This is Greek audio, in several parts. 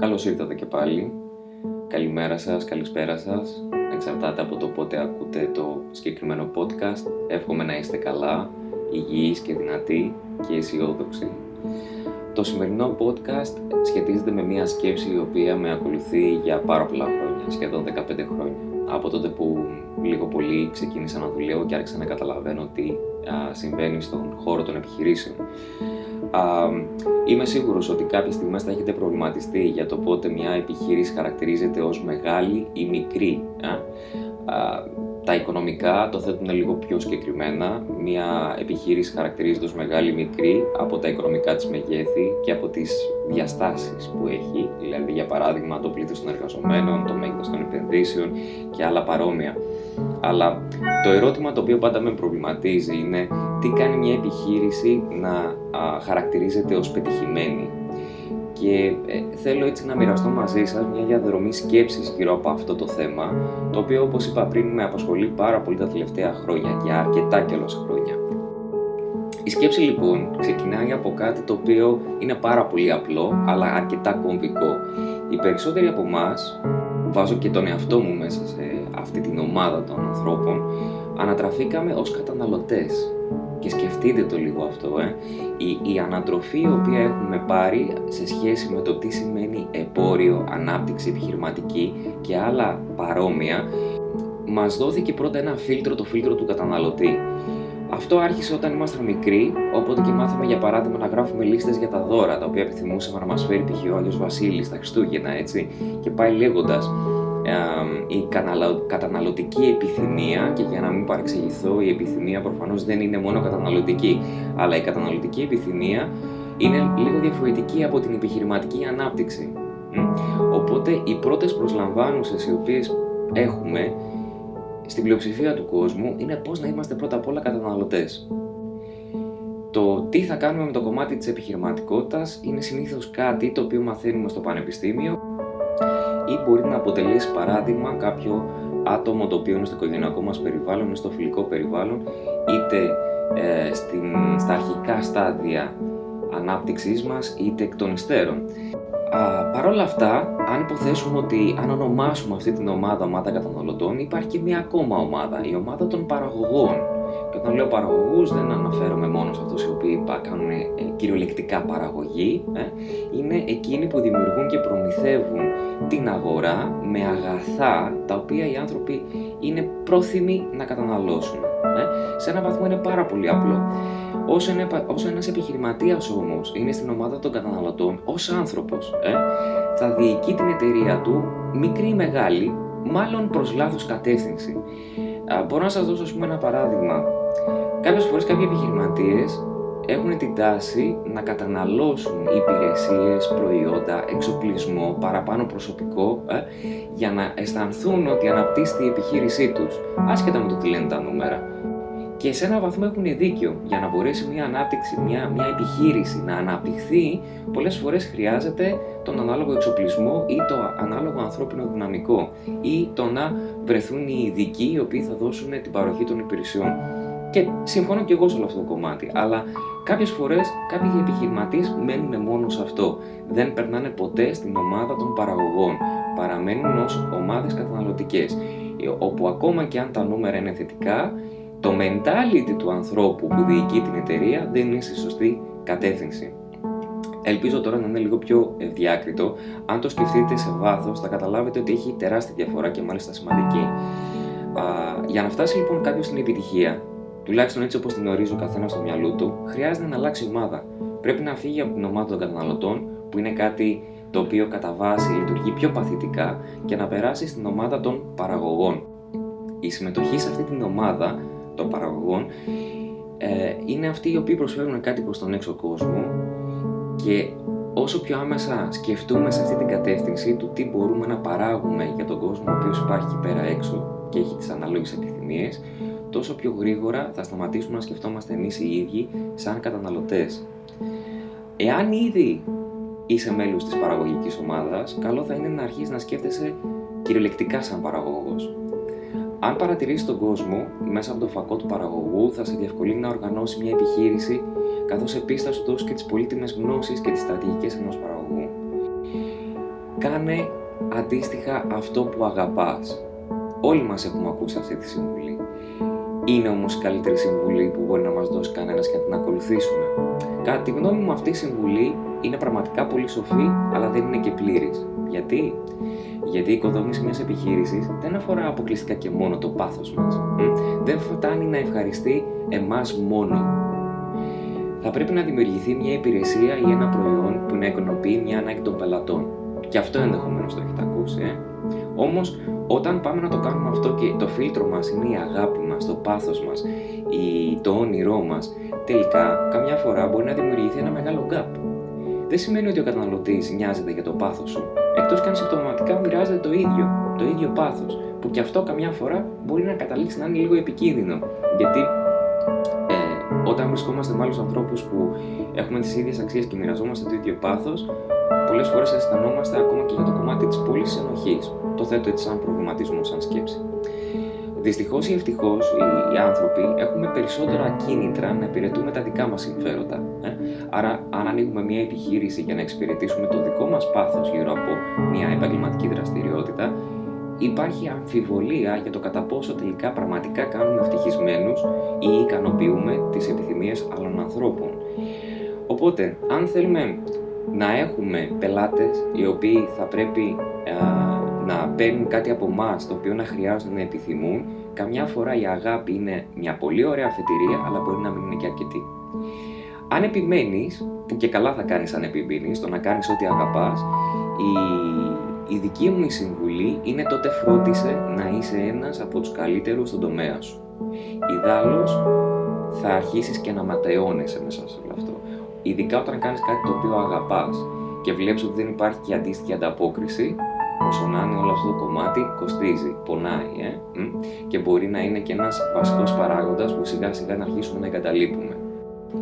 Καλώς ήρθατε και πάλι. Καλημέρα σας, καλησπέρα σας. Εξαρτάται από το πότε ακούτε το συγκεκριμένο podcast. Εύχομαι να είστε καλά, υγιείς και δυνατοί και αισιόδοξοι. Το σημερινό podcast σχετίζεται με μια σκέψη η οποία με ακολουθεί για πάρα πολλά χρόνια, σχεδόν 15 χρόνια. Από τότε που λίγο πολύ ξεκίνησα να δουλεύω και άρχισα να καταλαβαίνω τι συμβαίνει στον χώρο των επιχειρήσεων. Α, είμαι σίγουρος ότι κάποιες στιγμές θα έχετε προβληματιστεί για το πότε μια επιχείρηση χαρακτηρίζεται ως μεγάλη ή μικρή. Α, τα οικονομικά το θέτουν λίγο πιο συγκεκριμένα. Μια επιχείρηση χαρακτηρίζεται ως μεγάλη ή μικρή από τα οικονομικά της μεγέθη και από τις διαστάσεις που έχει, δηλαδή για παράδειγμα το πλήθος των εργαζομένων, το μέγεθος των επενδύσεων και άλλα παρόμοια. Αλλά το ερώτημα το οποίο πάντα με προβληματίζει είναι τι κάνει μια επιχείρηση να χαρακτηρίζεται ως πετυχημένη. Και ε, θέλω έτσι να μοιραστώ μαζί σας μια διαδρομή σκέψης γύρω από αυτό το θέμα, το οποίο όπως είπα πριν με απασχολεί πάρα πολύ τα τελευταία χρόνια και αρκετά κιόλας χρόνια. Η σκέψη λοιπόν ξεκινάει από κάτι το οποίο είναι πάρα πολύ απλό αλλά αρκετά κομβικό. Οι περισσότεροι από εμάς, βάζω και τον εαυτό μου μέσα σε αυτή την ομάδα των ανθρώπων, ανατραφήκαμε ως καταναλωτές. Και σκεφτείτε το λίγο αυτό, ε. η, η ανατροφή η οποία έχουμε πάρει σε σχέση με το τι σημαίνει εμπόριο, ανάπτυξη επιχειρηματική και άλλα παρόμοια, μας δόθηκε πρώτα ένα φίλτρο, το φίλτρο του καταναλωτή. Αυτό άρχισε όταν ήμασταν μικροί, οπότε και μάθαμε για παράδειγμα να γράφουμε λίστες για τα δώρα, τα οποία επιθυμούσαμε να μας φέρει π.χ. ο Άγιος Βασίλης τα Χριστούγεννα, έτσι. Και πάει λέγοντας, η καταναλωτική επιθυμία και για να μην παρεξηγηθώ η επιθυμία προφανώς δεν είναι μόνο καταναλωτική αλλά η καταναλωτική επιθυμία είναι λίγο διαφορετική από την επιχειρηματική ανάπτυξη. Οπότε οι πρώτες προσλαμβάνουσες οι οποίες έχουμε στην πλειοψηφία του κόσμου είναι πώς να είμαστε πρώτα απ' όλα καταναλωτές. Το τι θα κάνουμε με το κομμάτι της επιχειρηματικότητας είναι συνήθως κάτι το οποίο μαθαίνουμε στο πανεπιστήμιο ή μπορεί να αποτελέσει παράδειγμα κάποιο άτομο το οποίο είναι στο οικογενειακό μας περιβάλλον, είναι στο φιλικό περιβάλλον, είτε ε, στην, στα αρχικά στάδια ανάπτυξής μας, είτε εκ των υστέρων. Παρ' όλα αυτά, αν υποθέσουμε ότι αν ονομάσουμε αυτή την ομάδα ομάδα καταναλωτών, υπάρχει και μια ακόμα ομάδα, η ομάδα των παραγωγών. Και όταν λέω παραγωγούς, δεν αναφέρομαι μόνος σε αυτούς οι οποίοι κάνουν ε, κυριολεκτικά παραγωγή. Ε, είναι εκείνοι που δημιουργούν και προμηθεύουν την αγορά με αγαθά τα οποία οι άνθρωποι είναι πρόθυμοι να καταναλώσουν. Ε. Σε ένα βαθμό είναι πάρα πολύ απλό. Όσο, είναι, όσο ένας επιχειρηματίας όμως είναι στην ομάδα των καταναλωτών ως άνθρωπος, ε, θα διοικεί την εταιρεία του, μικρή ή μεγάλη, μάλλον προς λάθος κατεύθυνση. Μπορώ να σας δώσω ας πούμε, ένα παράδειγμα. Κάποιες φορές κάποιοι επιχειρηματίες έχουν την τάση να καταναλώσουν υπηρεσίες, προϊόντα, εξοπλισμό, παραπάνω προσωπικό ε, για να αισθανθούν ότι αναπτύσσεται η επιχείρησή τους, άσχετα με το τι λένε τα νούμερα. Και σε ένα βαθμό έχουν δίκιο. Για να μπορέσει μια ανάπτυξη, μια, μια επιχείρηση να αναπτυχθεί, πολλές φορές χρειάζεται τον ανάλογο εξοπλισμό ή το ανάλογο ανθρώπινο δυναμικό ή το να βρεθούν οι ειδικοί οι οποίοι θα δώσουν την παροχή των υπηρεσιών. Και συμφωνώ και εγώ σε όλο αυτό το κομμάτι. Αλλά κάποιες φορές κάποιοι επιχειρηματίες μένουν μόνο σε αυτό. Δεν περνάνε ποτέ στην ομάδα των παραγωγών. Παραμένουν ως ομάδες καταναλωτικές. Όπου ακόμα και αν τα νούμερα είναι θετικά, το mentality του ανθρώπου που διοικεί την εταιρεία δεν είναι στη σωστή κατεύθυνση. Ελπίζω τώρα να είναι λίγο πιο διάκριτο. Αν το σκεφτείτε σε βάθος, θα καταλάβετε ότι έχει τεράστια διαφορά και μάλιστα σημαντική. Α, για να φτάσει λοιπόν κάποιος στην επιτυχία, τουλάχιστον έτσι όπως την ορίζει ο καθένας στο μυαλό του, χρειάζεται να αλλάξει ομάδα. Πρέπει να φύγει από την ομάδα των καταναλωτών, που είναι κάτι το οποίο κατά βάση λειτουργεί πιο παθητικά, και να περάσει στην ομάδα των παραγωγών. Η συμμετοχή σε αυτή την ομάδα των παραγωγών ε, είναι αυτοί οι οποίοι προσφέρουν κάτι προς τον έξω κόσμο και όσο πιο άμεσα σκεφτούμε σε αυτή την κατεύθυνση του τι μπορούμε να παράγουμε για τον κόσμο ο οποίος υπάρχει εκεί πέρα έξω και έχει τις ανάλογες επιθυμίες, τόσο πιο γρήγορα θα σταματήσουμε να σκεφτόμαστε εμείς οι ίδιοι σαν καταναλωτές. Εάν ήδη είσαι μέλος της παραγωγικής ομάδας, καλό θα είναι να αρχίσεις να σκέφτεσαι κυριολεκτικά σαν παραγωγός. Αν παρατηρήσεις τον κόσμο μέσα από το φακό του παραγωγού, θα σε διευκολύνει να οργανώσει μια επιχείρηση, καθώς επίση θα σου δώσει και τις πολύτιμες γνώσεις και τις στρατηγικές ενός παραγωγού. κάνε αντίστοιχα αυτό που αγαπάς. Όλοι μας έχουμε ακούσει αυτή τη συμβουλή. Είναι όμως η καλύτερη συμβουλή που μπορεί να μας δώσει κανένας και να την ακολουθήσουμε. Κατά τη γνώμη μου αυτή η συμβουλή είναι πραγματικά πολύ σοφή, αλλά δεν είναι και πλήρης. Γιατί; Γιατί η οικοδόμηση μιας επιχείρησης δεν αφορά αποκλειστικά και μόνο το πάθος μας. Δεν φτάνει να ευχαριστεί εμάς μόνο. Θα πρέπει να δημιουργηθεί μια υπηρεσία ή ένα προϊόν που να ικανοποιεί μια ανάγκη των πελατών. Και αυτό ενδεχομένως το έχετε ακούσει. Ε; Όμως, όταν πάμε να το κάνουμε αυτό και το φίλτρο μας είναι η αγάπη μας, το πάθος μας, το όνειρό μας, τελικά καμιά φορά μπορεί να δημιουργηθεί ένα μεγάλο gap δεν σημαίνει ότι ο καταναλωτής νοιάζεται για το πάθος σου. Εκτός κι αν συμπτωματικά μοιράζεται το ίδιο, το ίδιο πάθος. Που και αυτό καμιά φορά μπορεί να καταλήξει να είναι λίγο επικίνδυνο. Γιατί ε, όταν βρισκόμαστε με άλλους ανθρώπους που έχουμε τις ίδιες αξίες και μοιραζόμαστε το ίδιο πάθος, πολλές φορές αισθανόμαστε ακόμα και για το κομμάτι της πόλης ενοχής. Το θέτω έτσι σαν προβληματισμό, σαν σκέψη. Δυστυχώς ή ευτυχώς οι, άνθρωποι έχουμε περισσότερα κίνητρα να υπηρετούμε τα δικά μας συμφέροντα. Ε; Άρα, αν ανοίγουμε μια επιχείρηση για να εξυπηρετήσουμε το δικό μας πάθος γύρω από μια επαγγελματική δραστηριότητα, υπάρχει αμφιβολία για το κατά πόσο τελικά πραγματικά κάνουμε ευτυχισμένους ή ικανοποιούμε τις επιθυμίες άλλων ανθρώπων. Οπότε, αν θέλουμε να έχουμε πελάτες οι οποίοι θα πρέπει να παίρνουν κάτι από εμάς το οποίο να χρειάζονται να επιθυμούν, καμιά φορά η αγάπη είναι μια πολύ ωραία αφετηρία, αλλά μπορεί να μην είναι και αρκετή. Αν επιμένεις, που και καλά θα κάνεις αν επιμένεις, το να κάνεις ό,τι αγαπάς, η, η δική μου συμβουλή είναι τότε φρόντισε να είσαι ένας από τους καλύτερους στον τομέα σου. Ιδάλω θα αρχίσεις και να ματαιώνεσαι μέσα σε όλο αυτό. Ειδικά όταν κάνεις κάτι το οποίο αγαπάς και βλέπεις ότι δεν υπάρχει και αντίστοιχη ανταπόκριση, όσο να είναι όλο αυτό το κομμάτι, κοστίζει, πονάει ε; και μπορεί να είναι και ένας βασικός παράγοντας που σιγά σιγά να αρχίσουμε να εγκαταλείπουμε.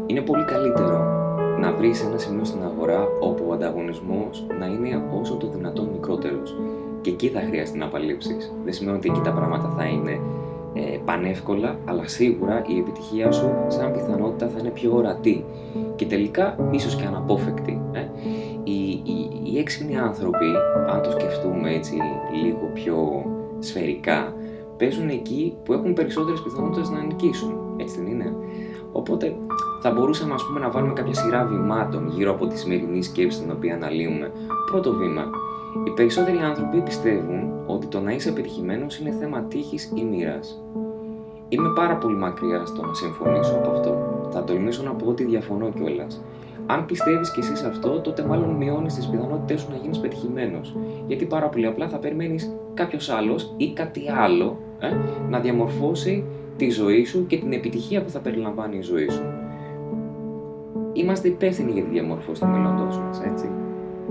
Είναι πολύ καλύτερο να βρεις ένα σημείο στην αγορά όπου ο ανταγωνισμός να είναι όσο το δυνατόν μικρότερος. Και εκεί θα χρειαστεί να απαλείψει. Δεν σημαίνει ότι εκεί τα πράγματα θα είναι ε, πανεύκολα, αλλά σίγουρα η επιτυχία σου σαν πιθανότητα θα είναι πιο ορατή και τελικά ίσως και αναπόφευκτη. Ε. Οι, οι, οι έξυπνοι άνθρωποι, αν το σκεφτούμε έτσι λίγο πιο σφαιρικά, παίζουν εκεί που έχουν περισσότερες πιθανότητες να νικήσουν, έτσι δεν είναι; Οπότε θα μπορούσαμε ας πούμε, να βάλουμε κάποια σειρά βημάτων γύρω από τη σημερινή σκέψη την οποία αναλύουμε. Πρώτο βήμα, οι περισσότεροι άνθρωποι πιστεύουν ότι το να είσαι επιτυχημένος είναι θέμα τύχης ή μοίρας. Είμαι πάρα πολύ μακριά στο να συμφωνήσω από αυτό. Θα τολμήσω να πω ότι διαφωνώ κιόλας. Αν πιστεύεις κι εσύ αυτό, τότε μάλλον μειώνεις τις πιθανότητές σου να γίνεις πετυχημένος. Γιατί πάρα πολύ απλά θα περιμένεις κάποιος άλλος ή κάτι άλλο ε, να διαμορφώσει τη ζωή σου και την επιτυχία που θα περιλαμβάνει η ζωή σου. Είμαστε υπεύθυνοι για τη διαμορφώση του μέλλοντός μας, έτσι.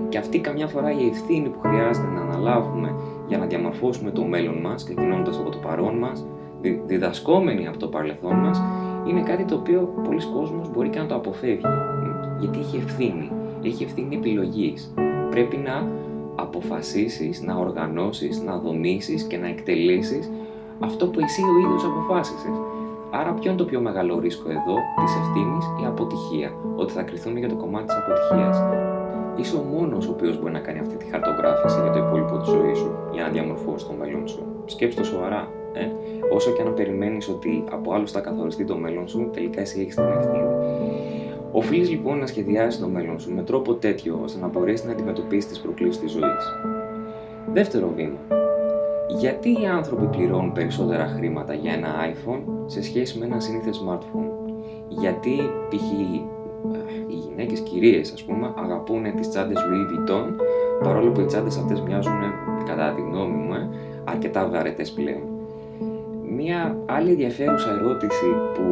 Και αυτή καμιά φορά η ευθύνη που χρειάζεται να αναλάβουμε για να διαμορφώσουμε το μέλλον μας, ξεκινώντας από το παρόν μας, διδασκόμενοι από το παρελθόν μας, είναι κάτι το οποίο πολλοί κόσμος μπορεί και να το αποφεύγει. Γιατί έχει ευθύνη. Έχει ευθύνη επιλογής. Πρέπει να αποφασίσεις, να οργανώσεις, να δομήσεις και να εκτελήσεις αυτό που εσύ ο ίδιος αποφάσισες. Άρα, ποιο είναι το πιο μεγάλο ρίσκο εδώ, της ευθύνης ή αποτυχία, ότι θα κρυθούμε για το κομμάτι της αποτυχίας. Είσαι ο μόνος ο οποίος μπορεί να κάνει αυτή τη χαρτογράφηση για το υπόλοιπο της ζωής σου, για να διαμορφώσει το μέλλον σου. Σκέψτε το σοβαρά. Ε; Όσο και αν περιμένεις ότι από άλλους θα καθοριστεί το μέλλον σου, τελικά εσύ έχεις την ευθύνη. Οφείλεις λοιπόν να σχεδιάσεις το μέλλον σου με τρόπο τέτοιο ώστε να μπορέσεις να αντιμετωπίσεις τις προκλήσεις της ζωής. Δεύτερο βήμα. Γιατί οι άνθρωποι πληρώνουν περισσότερα χρήματα για ένα iPhone σε σχέση με ένα σύνηθε smartphone; Γιατί π.χ. οι γυναίκες κυρίες ας πούμε αγαπούν τις τσάντες Louis Vuitton παρόλο που οι τσάντες αυτές μοιάζουν κατά τη γνώμη μου ε, αρκετά βαρετές πλέον. Μία άλλη ενδιαφέρουσα ερώτηση που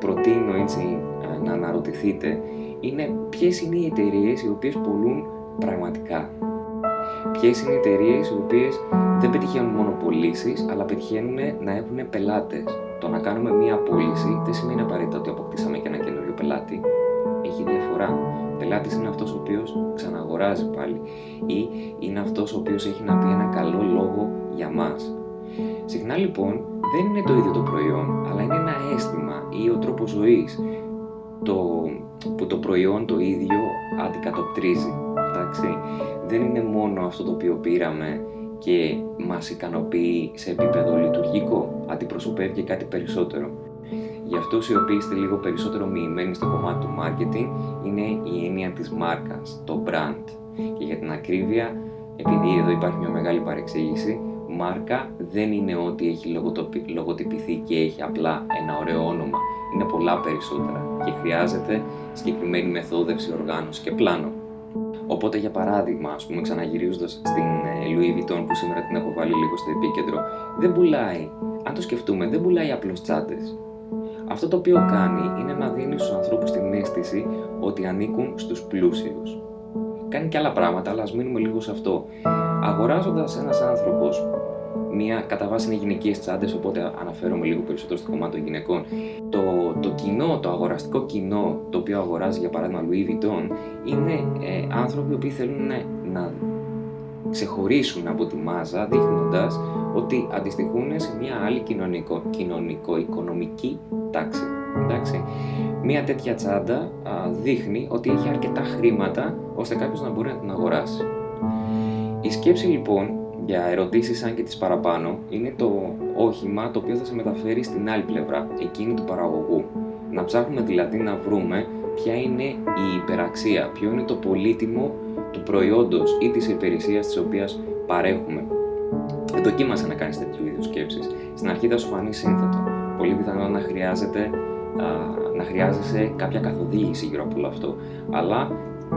προτείνω έτσι να αναρωτηθείτε είναι ποιες είναι οι εταιρείες οι οποίες πολλούν πραγματικά; Ποιες είναι οι εταιρείες οι οποίες δεν πετυχαίνουν μόνο πωλήσεις, αλλά πετυχαίνουν να έχουν πελάτες. Το να κάνουμε μία πώληση δεν σημαίνει απαραίτητα ότι αποκτήσαμε και ένα καινούριο πελάτη. Έχει διαφορά. Πελάτης είναι αυτός ο οποίος ξαναγοράζει πάλι ή είναι αυτός ο οποίος έχει να πει ένα καλό λόγο για μας. Συχνά λοιπόν δεν είναι το ίδιο το προϊόν, αλλά είναι ένα αίσθημα ή ο τρόπος ζωής το, που το προϊόν το ίδιο αντικατοπτρίζει. Εντάξει. Δεν είναι μόνο αυτό το οποίο πήραμε και μας ικανοποιεί σε επίπεδο λειτουργικό, αντιπροσωπεύει και κάτι περισσότερο. Για αυτούς οι οποίοι είστε λίγο περισσότερο μοιημένοι στο κομμάτι του marketing, είναι η έννοια της μάρκας, το brand. Και για την ακρίβεια, επειδή εδώ υπάρχει μια μεγάλη παρεξήγηση, μάρκα δεν είναι ότι έχει λογοτυπηθεί και έχει απλά ένα ωραίο όνομα. Είναι πολλά περισσότερα και χρειάζεται συγκεκριμένη μεθόδευση, οργάνωση και πλάνο. Οπότε, για παράδειγμα, ας πούμε, ξαναγυρίζοντας στην ε, Louis Vuitton που σήμερα την έχω βάλει λίγο στο επίκεντρο, δεν πουλάει, αν το σκεφτούμε, δεν πουλάει απλώς τσάντες. Αυτό το οποίο κάνει είναι να δίνει στους ανθρώπους την αίσθηση ότι ανήκουν στους πλούσιους. Κάνει και άλλα πράγματα, αλλά ας μείνουμε λίγο σε αυτό. Αγοράζοντας ένας άνθρωπος μία κατά βάση είναι γυναικείες τσάντες, οπότε αναφέρομαι λίγο περισσότερο στο κομμάτι των γυναικών. Το, το κοινό, το αγοραστικό κοινό, το οποίο αγοράζει για παράδειγμα Louis Vuitton, είναι ε, άνθρωποι που θέλουν να, να ξεχωρίσουν από τη μάζα, δείχνοντας ότι αντιστοιχούν σε μια άλλη κοινωνικο, κοινωνικο-οικονομική τάξη. Εντάξει. Μια τέτοια τσάντα α, δείχνει ότι έχει αρκετά χρήματα ώστε κάποιος να μπορεί να την αγοράσει. Η σκέψη λοιπόν για ερωτήσεις σαν και τις παραπάνω είναι το όχημα το οποίο θα σε μεταφέρει στην άλλη πλευρά, εκείνη του παραγωγού. Να ψάχνουμε δηλαδή να βρούμε ποια είναι η υπεραξία, ποιο είναι το πολύτιμο του προϊόντος ή της υπηρεσίας της οποίας παρέχουμε. Δοκίμασε να κάνεις τέτοιου είδους σκέψεις. Στην αρχή θα σου φανεί σύνθετο. Πολύ πιθανό να χρειάζεται να χρειάζεσαι κάποια καθοδήγηση γύρω από όλο αυτό. Αλλά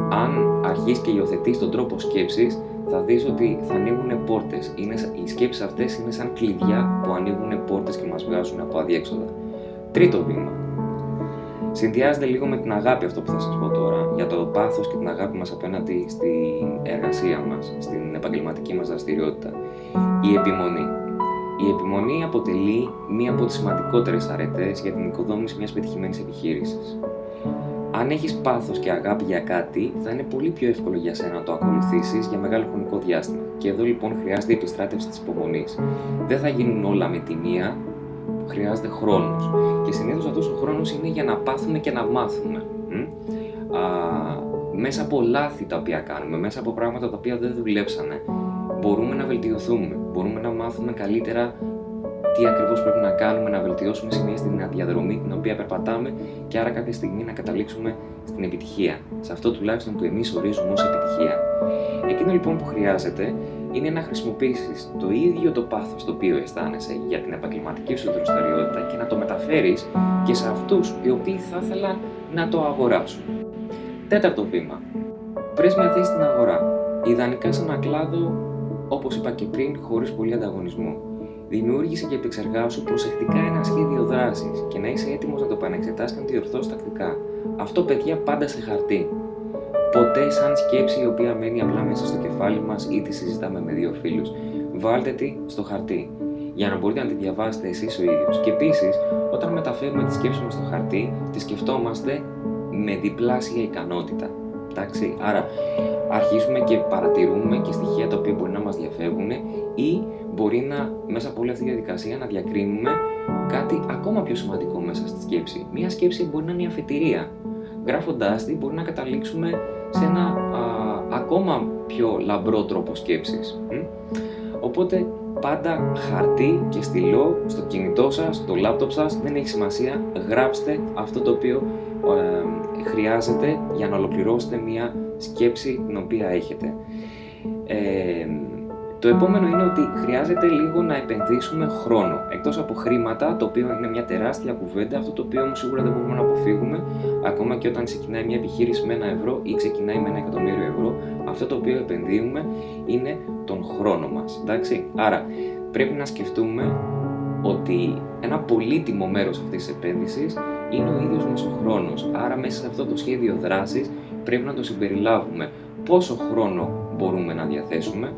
αν αρχίσεις και υιοθετείς τον τρόπο σκέψης, θα δεις ότι θα ανοίγουν πόρτες. Είναι, οι σκέψεις αυτές είναι σαν κλειδιά που ανοίγουν πόρτες και μας βγάζουν από αδιέξοδα. Τρίτο βήμα. Συνδυάζεται λίγο με την αγάπη αυτό που θα σας πω τώρα, για το πάθος και την αγάπη μας απέναντι στην εργασία μας, στην επαγγελματική μας δραστηριότητα. Η επιμονή. Η επιμονή αποτελεί μία από τις σημαντικότερες αρετές για την οικοδόμηση μιας πετυχημένης επιχείρησης. Αν έχεις πάθος και αγάπη για κάτι, θα είναι πολύ πιο εύκολο για σένα να το ακολουθήσεις για μεγάλο χρονικό διάστημα. Και εδώ λοιπόν χρειάζεται η επιστράτευση της υπομονής. Δεν θα γίνουν όλα με τη μία, χρειάζεται χρόνος. Και συνήθως αυτός ο χρόνος είναι για να πάθουμε και να μάθουμε. Α, μέσα από λάθη τα οποία κάνουμε, μέσα από πράγματα τα οποία δεν δουλέψανε, μπορούμε να βελτιωθούμε. Μπορούμε να μάθουμε καλύτερα τι ακριβώς πρέπει να κάνουμε, να βελτιώσουμε σημεία στην διαδρομή την οποία περπατάμε και άρα κάποια στιγμή να καταλήξουμε στην επιτυχία. Σε αυτό τουλάχιστον που εμείς ορίζουμε ως επιτυχία. Εκείνο λοιπόν που χρειάζεται είναι να χρησιμοποιήσεις το ίδιο το πάθος το οποίο αισθάνεσαι για την επαγγελματική σου δραστηριότητα και να το μεταφέρεις και σε αυτούς οι οποίοι θα ήθελαν να το αγοράσουν. Τέταρτο βήμα. Βρει μια θέση στην αγορά. Ιδανικά σε ένα κλάδο, όπως είπα και πριν, χωρίς πολύ ανταγωνισμό. Δημιούργησε και επεξεργάσου προσεκτικά ένα σχέδιο δράσης και να είσαι έτοιμος να το επανεξετάσει και να το διορθώσεις τακτικά. Αυτό παιδιά πάντα σε χαρτί. Ποτέ σαν σκέψη η οποία μένει απλά μέσα στο κεφάλι μας ή τη συζητάμε με δύο φίλους. Βάλτε τη στο χαρτί για να μπορείτε να τη διαβάσετε εσείς ο ίδιος. Και επίσης, όταν μεταφέρουμε τη σκέψη μας στο χαρτί, τη σκεφτόμαστε με διπλάσια ικανότητα. Εντάξει, άρα αρχίζουμε και παρατηρούμε και στοιχεία τα οποία μπορεί να μας διαφεύγουν ή μπορεί να μέσα από όλη αυτή τη διαδικασία να διακρίνουμε κάτι ακόμα πιο σημαντικό μέσα στη σκέψη. Μία σκέψη μπορεί να είναι η αφετηρία. Γράφοντάς τη μπορεί να καταλήξουμε σε ένα α, ακόμα πιο λαμπρό τρόπο σκέψης. Οπότε πάντα χαρτί και στυλό στο κινητό σας, στο λάπτοπ σας, δεν έχει σημασία, γράψτε αυτό το οποίο ε, χρειάζεται για να ολοκληρώσετε μια σκέψη την οποία έχετε. Ε, το επόμενο είναι ότι χρειάζεται λίγο να επενδύσουμε χρόνο. Εκτός από χρήματα, το οποίο είναι μια τεράστια κουβέντα, αυτό το οποίο όμως σίγουρα δεν μπορούμε να αποφύγουμε, ακόμα και όταν ξεκινάει μια επιχείρηση με ένα ευρώ ή ξεκινάει με ένα εκατομμύριο ευρώ, αυτό το οποίο επενδύουμε είναι τον χρόνο μας. Άρα πρέπει να σκεφτούμε ότι ένα πολύτιμο μέρος αυτής της επένδυσης είναι ο ίδιος μας ο χρόνος. Άρα, μέσα σε αυτό το σχέδιο δράσης πρέπει να το συμπεριλάβουμε πόσο χρόνο μπορούμε να διαθέσουμε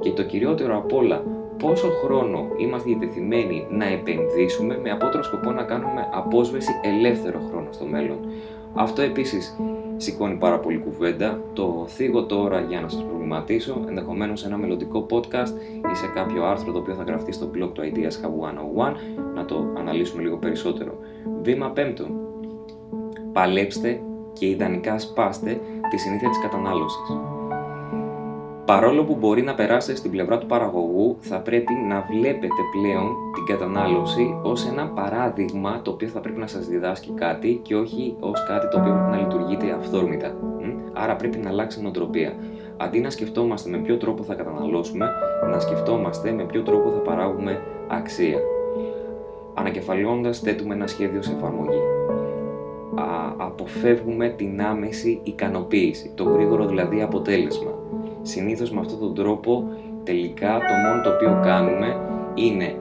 και το κυριότερο απ' όλα πόσο χρόνο είμαστε διατεθειμένοι να επενδύσουμε με απότερο σκοπό να κάνουμε απόσβεση ελεύθερο χρόνο στο μέλλον. Αυτό επίσης σηκώνει πάρα πολύ κουβέντα, το θίγω τώρα για να σας προβληματίσω, ενδεχομένως σε ένα μελλοντικό podcast ή σε κάποιο άρθρο το οποίο θα γραφτεί στο blog του Ideas Hub 101 να το αναλύσουμε λίγο περισσότερο. Βήμα πέμπτο. Παλέψτε και ιδανικά σπάστε τη συνήθεια της κατανάλωσης. Παρόλο που μπορεί να περάσετε στην πλευρά του παραγωγού, θα πρέπει να βλέπετε πλέον την κατανάλωση ως ένα παράδειγμα το οποίο θα πρέπει να σας διδάσκει κάτι και όχι ως κάτι το οποίο πρέπει να λειτουργείτε αυθόρμητα. Άρα πρέπει να αλλάξει νοοτροπία. Αντί να σκεφτόμαστε με ποιο τρόπο θα καταναλώσουμε, να σκεφτόμαστε με ποιο τρόπο θα παράγουμε αξία. Ανακεφαλαιώντας θέτουμε ένα σχέδιο σε εφαρμογή. Α, αποφεύγουμε την άμεση ικανοποίηση, το γρήγορο δηλαδή αποτέλεσμα συνήθως με αυτόν τον τρόπο τελικά το μόνο το οποίο κάνουμε είναι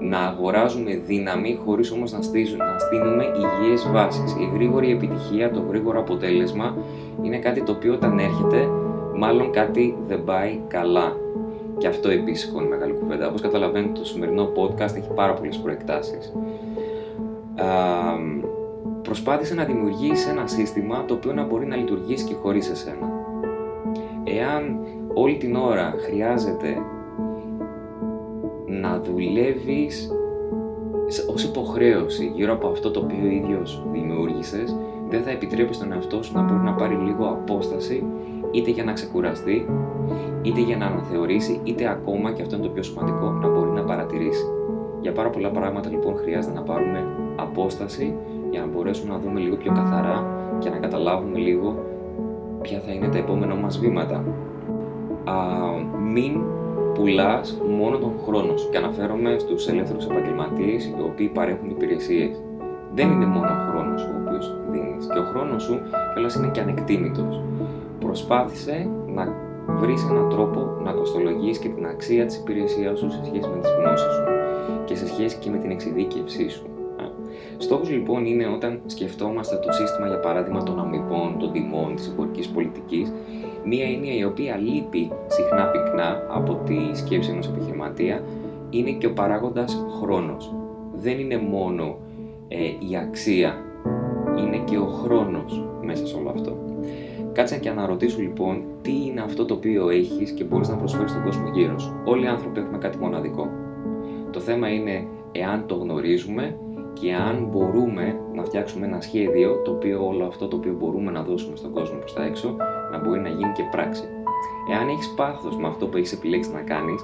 να αγοράζουμε δύναμη χωρίς όμως να, στήσουμε, να στείλουμε υγιές βάσεις. Η γρήγορη επιτυχία, το γρήγορο αποτέλεσμα είναι κάτι το οποίο όταν έρχεται μάλλον κάτι δεν πάει καλά. Και αυτό επίσης είναι μεγάλη κουβέντα. Όπως καταλαβαίνετε το σημερινό podcast έχει πάρα πολλές προεκτάσεις. προσπάθησε να δημιουργήσεις ένα σύστημα το οποίο να μπορεί να λειτουργήσει και χωρίς εσένα. Εάν όλη την ώρα χρειάζεται να δουλεύεις ως υποχρέωση γύρω από αυτό το οποίο ο ίδιος δημιούργησες, δεν θα επιτρέπεις τον εαυτό σου να μπορεί να πάρει λίγο απόσταση είτε για να ξεκουραστεί, είτε για να αναθεωρήσει, είτε ακόμα, και αυτό είναι το πιο σημαντικό, να μπορεί να παρατηρήσει. Για πάρα πολλά πράγματα λοιπόν χρειάζεται να πάρουμε απόσταση για να μπορέσουμε να δούμε λίγο πιο καθαρά και να καταλάβουμε λίγο ποια θα είναι τα επόμενα μας βήματα α, μην πουλάς μόνο τον χρόνο σου. Και αναφέρομαι στους ελεύθερους επαγγελματίες οι οποίοι παρέχουν υπηρεσίες. Δεν είναι μόνο ο χρόνος ο οποίος δίνεις. Και ο χρόνος σου κιόλας είναι και ανεκτήμητος. Προσπάθησε να βρεις έναν τρόπο να κοστολογήσει και την αξία της υπηρεσίας σου σε σχέση με τις γνώσεις σου και σε σχέση και με την εξειδίκευσή σου. Στόχος λοιπόν είναι όταν σκεφτόμαστε το σύστημα για παράδειγμα των αμοιβών, των τιμών, της εμπορικής πολιτικής Μία έννοια η οποία λείπει συχνά πυκνά από τη σκέψη ενός επιχειρηματία είναι και ο παράγοντας χρόνος. Δεν είναι μόνο ε, η αξία, είναι και ο χρόνος μέσα σε όλο αυτό. Κάτσε και αναρωτήσου λοιπόν τι είναι αυτό το οποίο έχεις και μπορείς να προσφέρεις στον κόσμο γύρω σου. Όλοι οι άνθρωποι έχουμε κάτι μοναδικό. Το θέμα είναι εάν το γνωρίζουμε και αν μπορούμε να φτιάξουμε ένα σχέδιο το οποίο όλο αυτό το οποίο μπορούμε να δώσουμε στον κόσμο προς τα έξω να μπορεί να γίνει και πράξη. Εάν έχεις πάθος με αυτό που έχεις επιλέξει να κάνεις,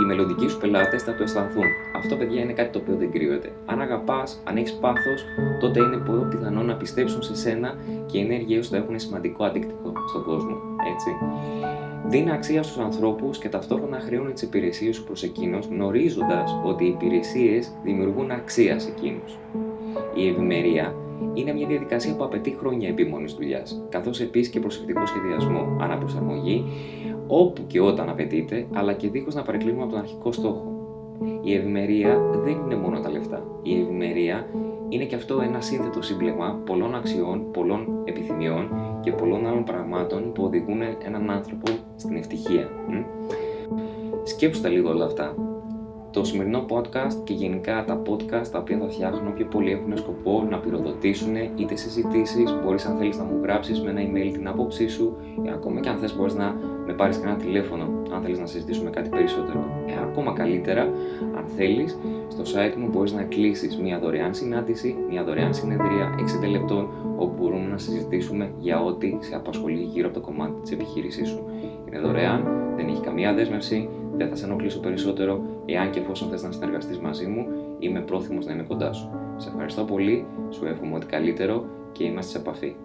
οι μελλοντικοί σου πελάτες θα το αισθανθούν. Αυτό, παιδιά, είναι κάτι το οποίο δεν κρύβεται. Αν αγαπάς, αν έχεις πάθος, τότε είναι πολύ πιθανό να πιστέψουν σε σένα και οι ενέργειέ σου θα έχουν σημαντικό αντίκτυπο στον κόσμο. Έτσι. Δίνει αξία στους ανθρώπους και ταυτόχρονα χρεώνει τις υπηρεσίες σου προς εκείνους, γνωρίζοντας ότι οι υπηρεσίες δημιουργούν αξία σε εκείνους. Η ευημερία είναι μια διαδικασία που απαιτεί χρόνια επιμονής δουλειάς, καθώς επίσης και προσεκτικό σχεδιασμό, αναπροσαρμογή, όπου και όταν απαιτείται, αλλά και δίχως να παρεκκλίνουμε από τον αρχικό στόχο. Η ευημερία δεν είναι μόνο τα λεφτά. Η ευημερία είναι και αυτό ένα σύνθετο σύμπλεγμα πολλών αξιών, πολλών επιθυμιών και πολλών άλλων πραγμάτων που οδηγούν έναν άνθρωπο στην ευτυχία. Σκέψου τα λίγο όλα αυτά το σημερινό podcast και γενικά τα podcast τα οποία θα φτιάχνω πιο πολύ έχουν σκοπό να πυροδοτήσουν είτε συζητήσεις. Μπορείς, αν θέλεις, να μου γράψεις με ένα email την άποψή σου, ή ακόμα και αν θες, μπορείς να με πάρεις και ένα τηλέφωνο, αν θέλεις να συζητήσουμε κάτι περισσότερο. Ε, ακόμα καλύτερα, αν θέλεις, στο site μου μπορείς να κλείσεις μια δωρεάν συνάντηση, μια δωρεάν συνεδρία 60 λεπτών, όπου μπορούμε να συζητήσουμε για ό,τι σε απασχολεί γύρω από το κομμάτι της επιχείρησής σου. Είναι δωρεάν, δεν έχει καμία δέσμευση, δεν θα σε ενοχλήσω περισσότερο εάν και εφόσον θες να συνεργαστείς μαζί μου, είμαι πρόθυμος να είμαι κοντά σου. Σε ευχαριστώ πολύ, σου εύχομαι ό,τι καλύτερο και είμαστε σε επαφή.